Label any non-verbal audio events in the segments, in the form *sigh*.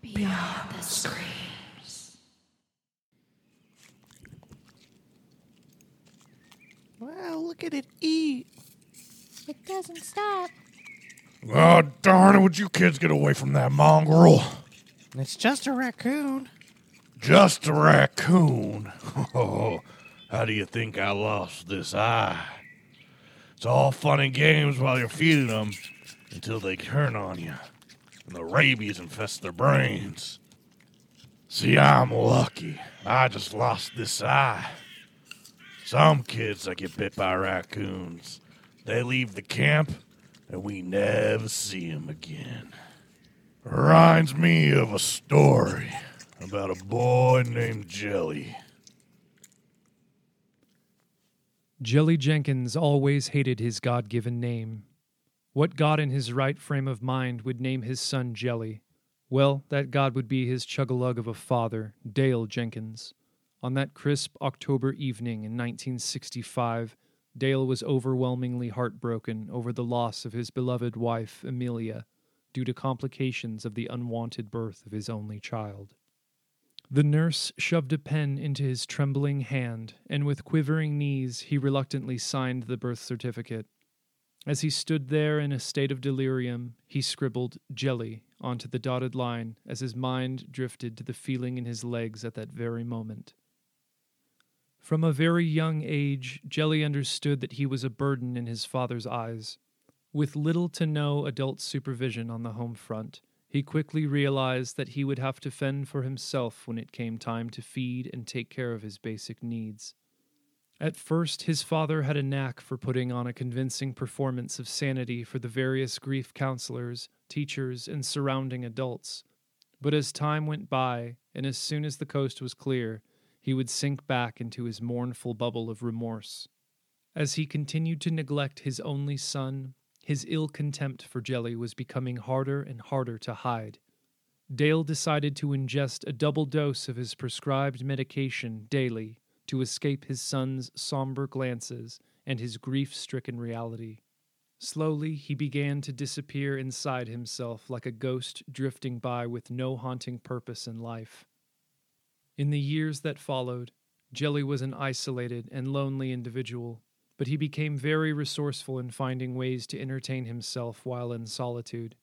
Beyond the screams. Wow, look at it eat. It doesn't stop. Oh, darn it, would you kids get away from that mongrel? It's just a raccoon. Just a raccoon. Oh, *laughs* how do you think I lost this eye? It's all fun and games while you're feeding them until they turn on you and the rabies infest their brains. See, I'm lucky. I just lost this eye. Some kids that get bit by raccoons, they leave the camp and we never see them again. Reminds me of a story about a boy named Jelly. Jelly Jenkins always hated his God given name. What God in his right frame of mind would name his son Jelly? Well, that God would be his chug-a-lug of a father, Dale Jenkins. On that crisp October evening in 1965, Dale was overwhelmingly heartbroken over the loss of his beloved wife, Amelia, due to complications of the unwanted birth of his only child. The nurse shoved a pen into his trembling hand, and with quivering knees he reluctantly signed the birth certificate. As he stood there in a state of delirium, he scribbled jelly onto the dotted line as his mind drifted to the feeling in his legs at that very moment. From a very young age, Jelly understood that he was a burden in his father's eyes. With little to no adult supervision on the home front, he quickly realized that he would have to fend for himself when it came time to feed and take care of his basic needs. At first, his father had a knack for putting on a convincing performance of sanity for the various grief counselors, teachers, and surrounding adults. But as time went by, and as soon as the coast was clear, he would sink back into his mournful bubble of remorse. As he continued to neglect his only son, his ill contempt for Jelly was becoming harder and harder to hide. Dale decided to ingest a double dose of his prescribed medication daily to escape his son's somber glances and his grief stricken reality. Slowly, he began to disappear inside himself like a ghost drifting by with no haunting purpose in life. In the years that followed, Jelly was an isolated and lonely individual, but he became very resourceful in finding ways to entertain himself while in solitude.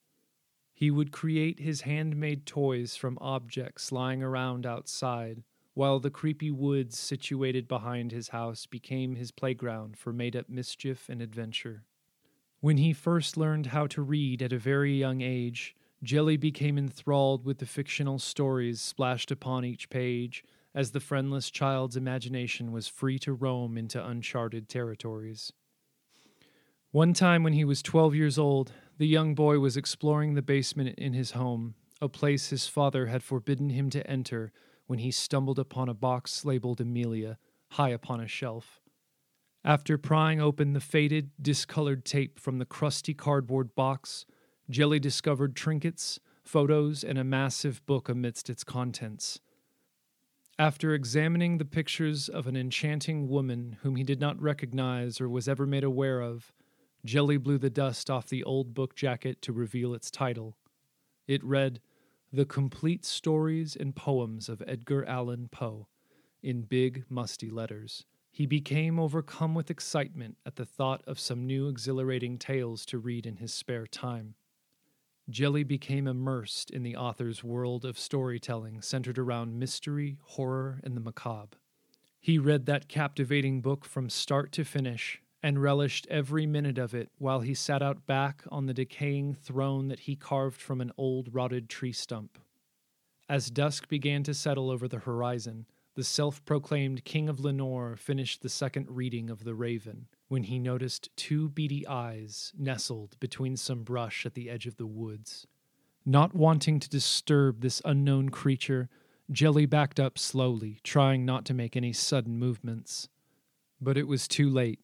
He would create his handmade toys from objects lying around outside, while the creepy woods situated behind his house became his playground for made up mischief and adventure. When he first learned how to read at a very young age, Jelly became enthralled with the fictional stories splashed upon each page as the friendless child's imagination was free to roam into uncharted territories. One time when he was 12 years old, the young boy was exploring the basement in his home, a place his father had forbidden him to enter when he stumbled upon a box labeled Amelia, high upon a shelf. After prying open the faded, discolored tape from the crusty cardboard box, Jelly discovered trinkets, photos, and a massive book amidst its contents. After examining the pictures of an enchanting woman whom he did not recognize or was ever made aware of, Jelly blew the dust off the old book jacket to reveal its title. It read, The Complete Stories and Poems of Edgar Allan Poe, in big, musty letters. He became overcome with excitement at the thought of some new exhilarating tales to read in his spare time. Jelly became immersed in the author's world of storytelling centered around mystery, horror, and the macabre. He read that captivating book from start to finish and relished every minute of it while he sat out back on the decaying throne that he carved from an old rotted tree stump. As dusk began to settle over the horizon, the self proclaimed King of Lenore finished the second reading of The Raven when he noticed two beady eyes nestled between some brush at the edge of the woods. Not wanting to disturb this unknown creature, Jelly backed up slowly, trying not to make any sudden movements. But it was too late.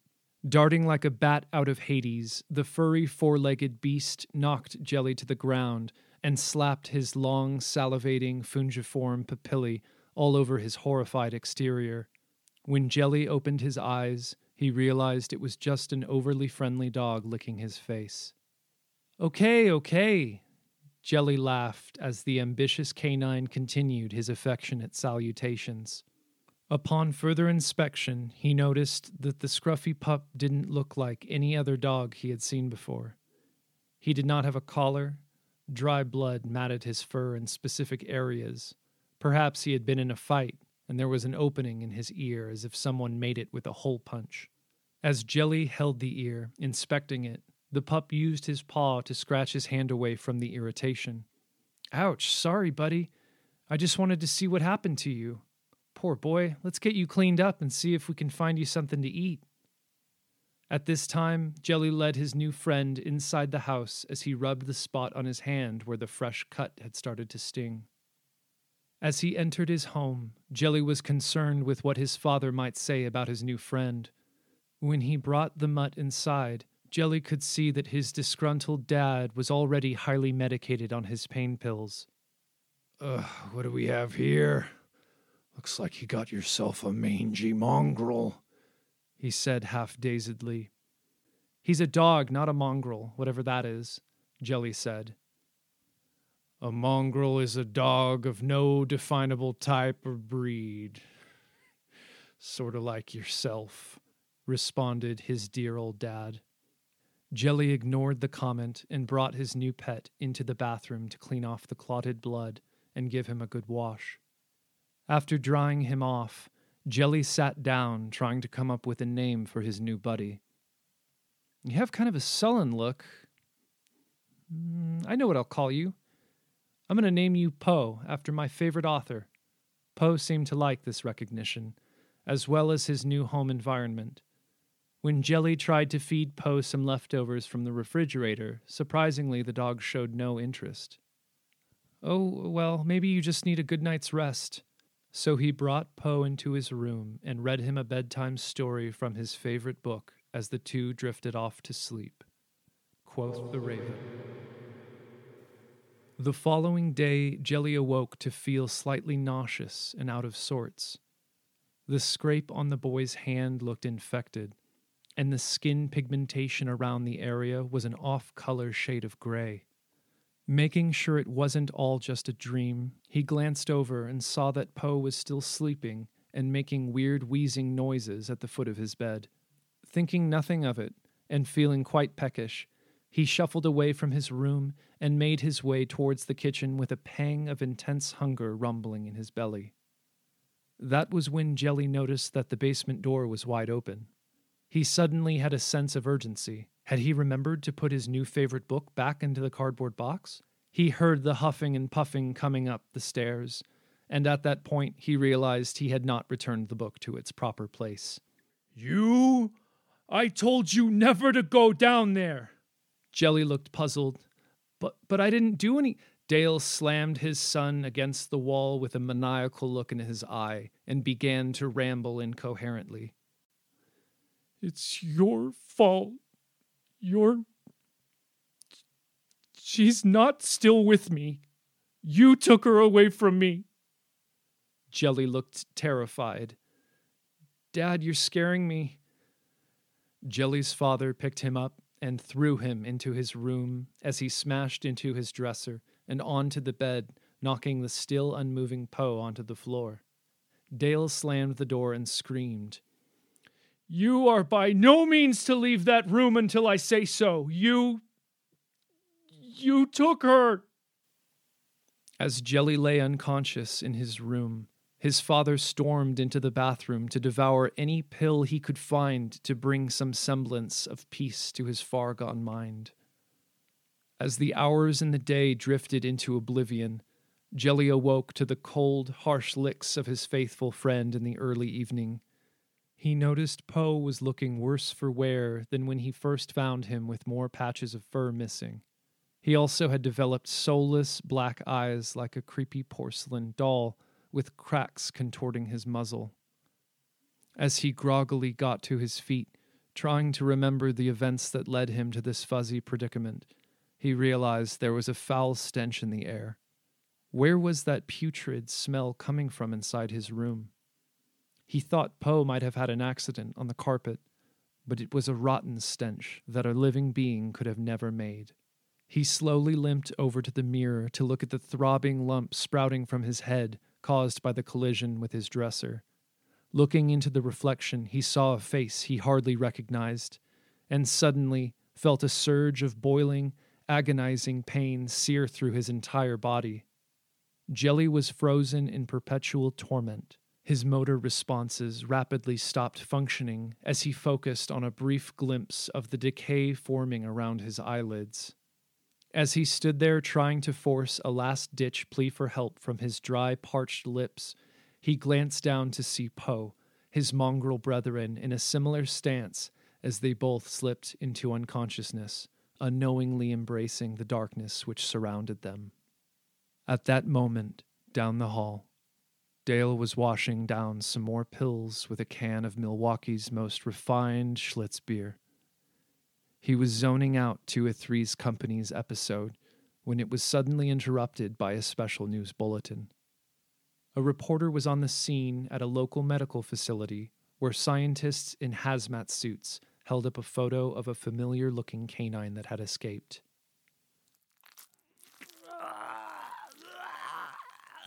Darting like a bat out of Hades, the furry four legged beast knocked Jelly to the ground and slapped his long, salivating, fungiform papillae all over his horrified exterior. When Jelly opened his eyes, he realized it was just an overly friendly dog licking his face. Okay, okay, Jelly laughed as the ambitious canine continued his affectionate salutations. Upon further inspection, he noticed that the scruffy pup didn't look like any other dog he had seen before. He did not have a collar. Dry blood matted his fur in specific areas. Perhaps he had been in a fight, and there was an opening in his ear as if someone made it with a hole punch. As Jelly held the ear, inspecting it, the pup used his paw to scratch his hand away from the irritation. Ouch, sorry, buddy. I just wanted to see what happened to you. Poor boy, let's get you cleaned up and see if we can find you something to eat. At this time, Jelly led his new friend inside the house as he rubbed the spot on his hand where the fresh cut had started to sting. As he entered his home, Jelly was concerned with what his father might say about his new friend. When he brought the mutt inside, Jelly could see that his disgruntled dad was already highly medicated on his pain pills. Ugh, what do we have here? Looks like you got yourself a mangy mongrel, he said half dazedly. He's a dog, not a mongrel, whatever that is, Jelly said. A mongrel is a dog of no definable type or breed. Sort of like yourself, responded his dear old dad. Jelly ignored the comment and brought his new pet into the bathroom to clean off the clotted blood and give him a good wash. After drying him off, Jelly sat down, trying to come up with a name for his new buddy. You have kind of a sullen look. Mm, I know what I'll call you. I'm going to name you Poe, after my favorite author. Poe seemed to like this recognition, as well as his new home environment. When Jelly tried to feed Poe some leftovers from the refrigerator, surprisingly, the dog showed no interest. Oh, well, maybe you just need a good night's rest. So he brought Poe into his room and read him a bedtime story from his favorite book as the two drifted off to sleep. Quoth the raven. The following day, Jelly awoke to feel slightly nauseous and out of sorts. The scrape on the boy's hand looked infected, and the skin pigmentation around the area was an off color shade of gray. Making sure it wasn't all just a dream, he glanced over and saw that Poe was still sleeping and making weird wheezing noises at the foot of his bed. Thinking nothing of it, and feeling quite peckish, he shuffled away from his room and made his way towards the kitchen with a pang of intense hunger rumbling in his belly. That was when Jelly noticed that the basement door was wide open. He suddenly had a sense of urgency. Had he remembered to put his new favorite book back into the cardboard box? He heard the huffing and puffing coming up the stairs, and at that point he realized he had not returned the book to its proper place. You? I told you never to go down there. Jelly looked puzzled. But but I didn't do any Dale slammed his son against the wall with a maniacal look in his eye and began to ramble incoherently. It's your fault. You're. She's not still with me. You took her away from me. Jelly looked terrified. Dad, you're scaring me. Jelly's father picked him up and threw him into his room as he smashed into his dresser and onto the bed, knocking the still unmoving Poe onto the floor. Dale slammed the door and screamed. You are by no means to leave that room until I say so. You. You took her. As Jelly lay unconscious in his room, his father stormed into the bathroom to devour any pill he could find to bring some semblance of peace to his far gone mind. As the hours in the day drifted into oblivion, Jelly awoke to the cold, harsh licks of his faithful friend in the early evening he noticed Poe was looking worse for wear than when he first found him with more patches of fur missing. He also had developed soulless black eyes like a creepy porcelain doll, with cracks contorting his muzzle. As he groggily got to his feet, trying to remember the events that led him to this fuzzy predicament, he realized there was a foul stench in the air. Where was that putrid smell coming from inside his room? He thought Poe might have had an accident on the carpet, but it was a rotten stench that a living being could have never made. He slowly limped over to the mirror to look at the throbbing lump sprouting from his head caused by the collision with his dresser. Looking into the reflection, he saw a face he hardly recognized, and suddenly felt a surge of boiling, agonizing pain sear through his entire body. Jelly was frozen in perpetual torment. His motor responses rapidly stopped functioning as he focused on a brief glimpse of the decay forming around his eyelids. As he stood there trying to force a last ditch plea for help from his dry, parched lips, he glanced down to see Poe, his mongrel brethren, in a similar stance as they both slipped into unconsciousness, unknowingly embracing the darkness which surrounded them. At that moment, down the hall, Dale was washing down some more pills with a can of Milwaukee's most refined Schlitz beer. He was zoning out to a Three's Company's episode when it was suddenly interrupted by a special news bulletin. A reporter was on the scene at a local medical facility where scientists in hazmat suits held up a photo of a familiar looking canine that had escaped.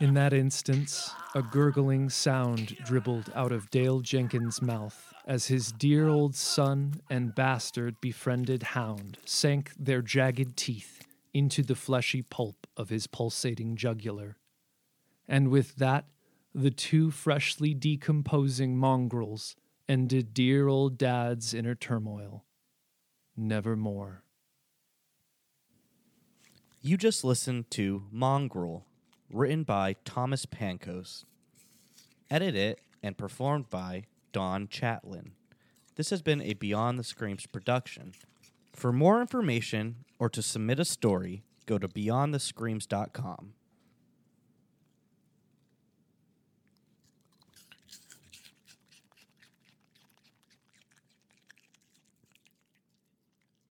In that instance, a gurgling sound dribbled out of Dale Jenkins' mouth as his dear old son and bastard befriended hound sank their jagged teeth into the fleshy pulp of his pulsating jugular. And with that, the two freshly decomposing mongrels ended dear old Dad's inner turmoil. Nevermore. You just listened to Mongrel, written by Thomas Pankos, edited and performed by Don Chatlin. This has been a Beyond the Screams production. For more information or to submit a story, go to beyondthescreams.com.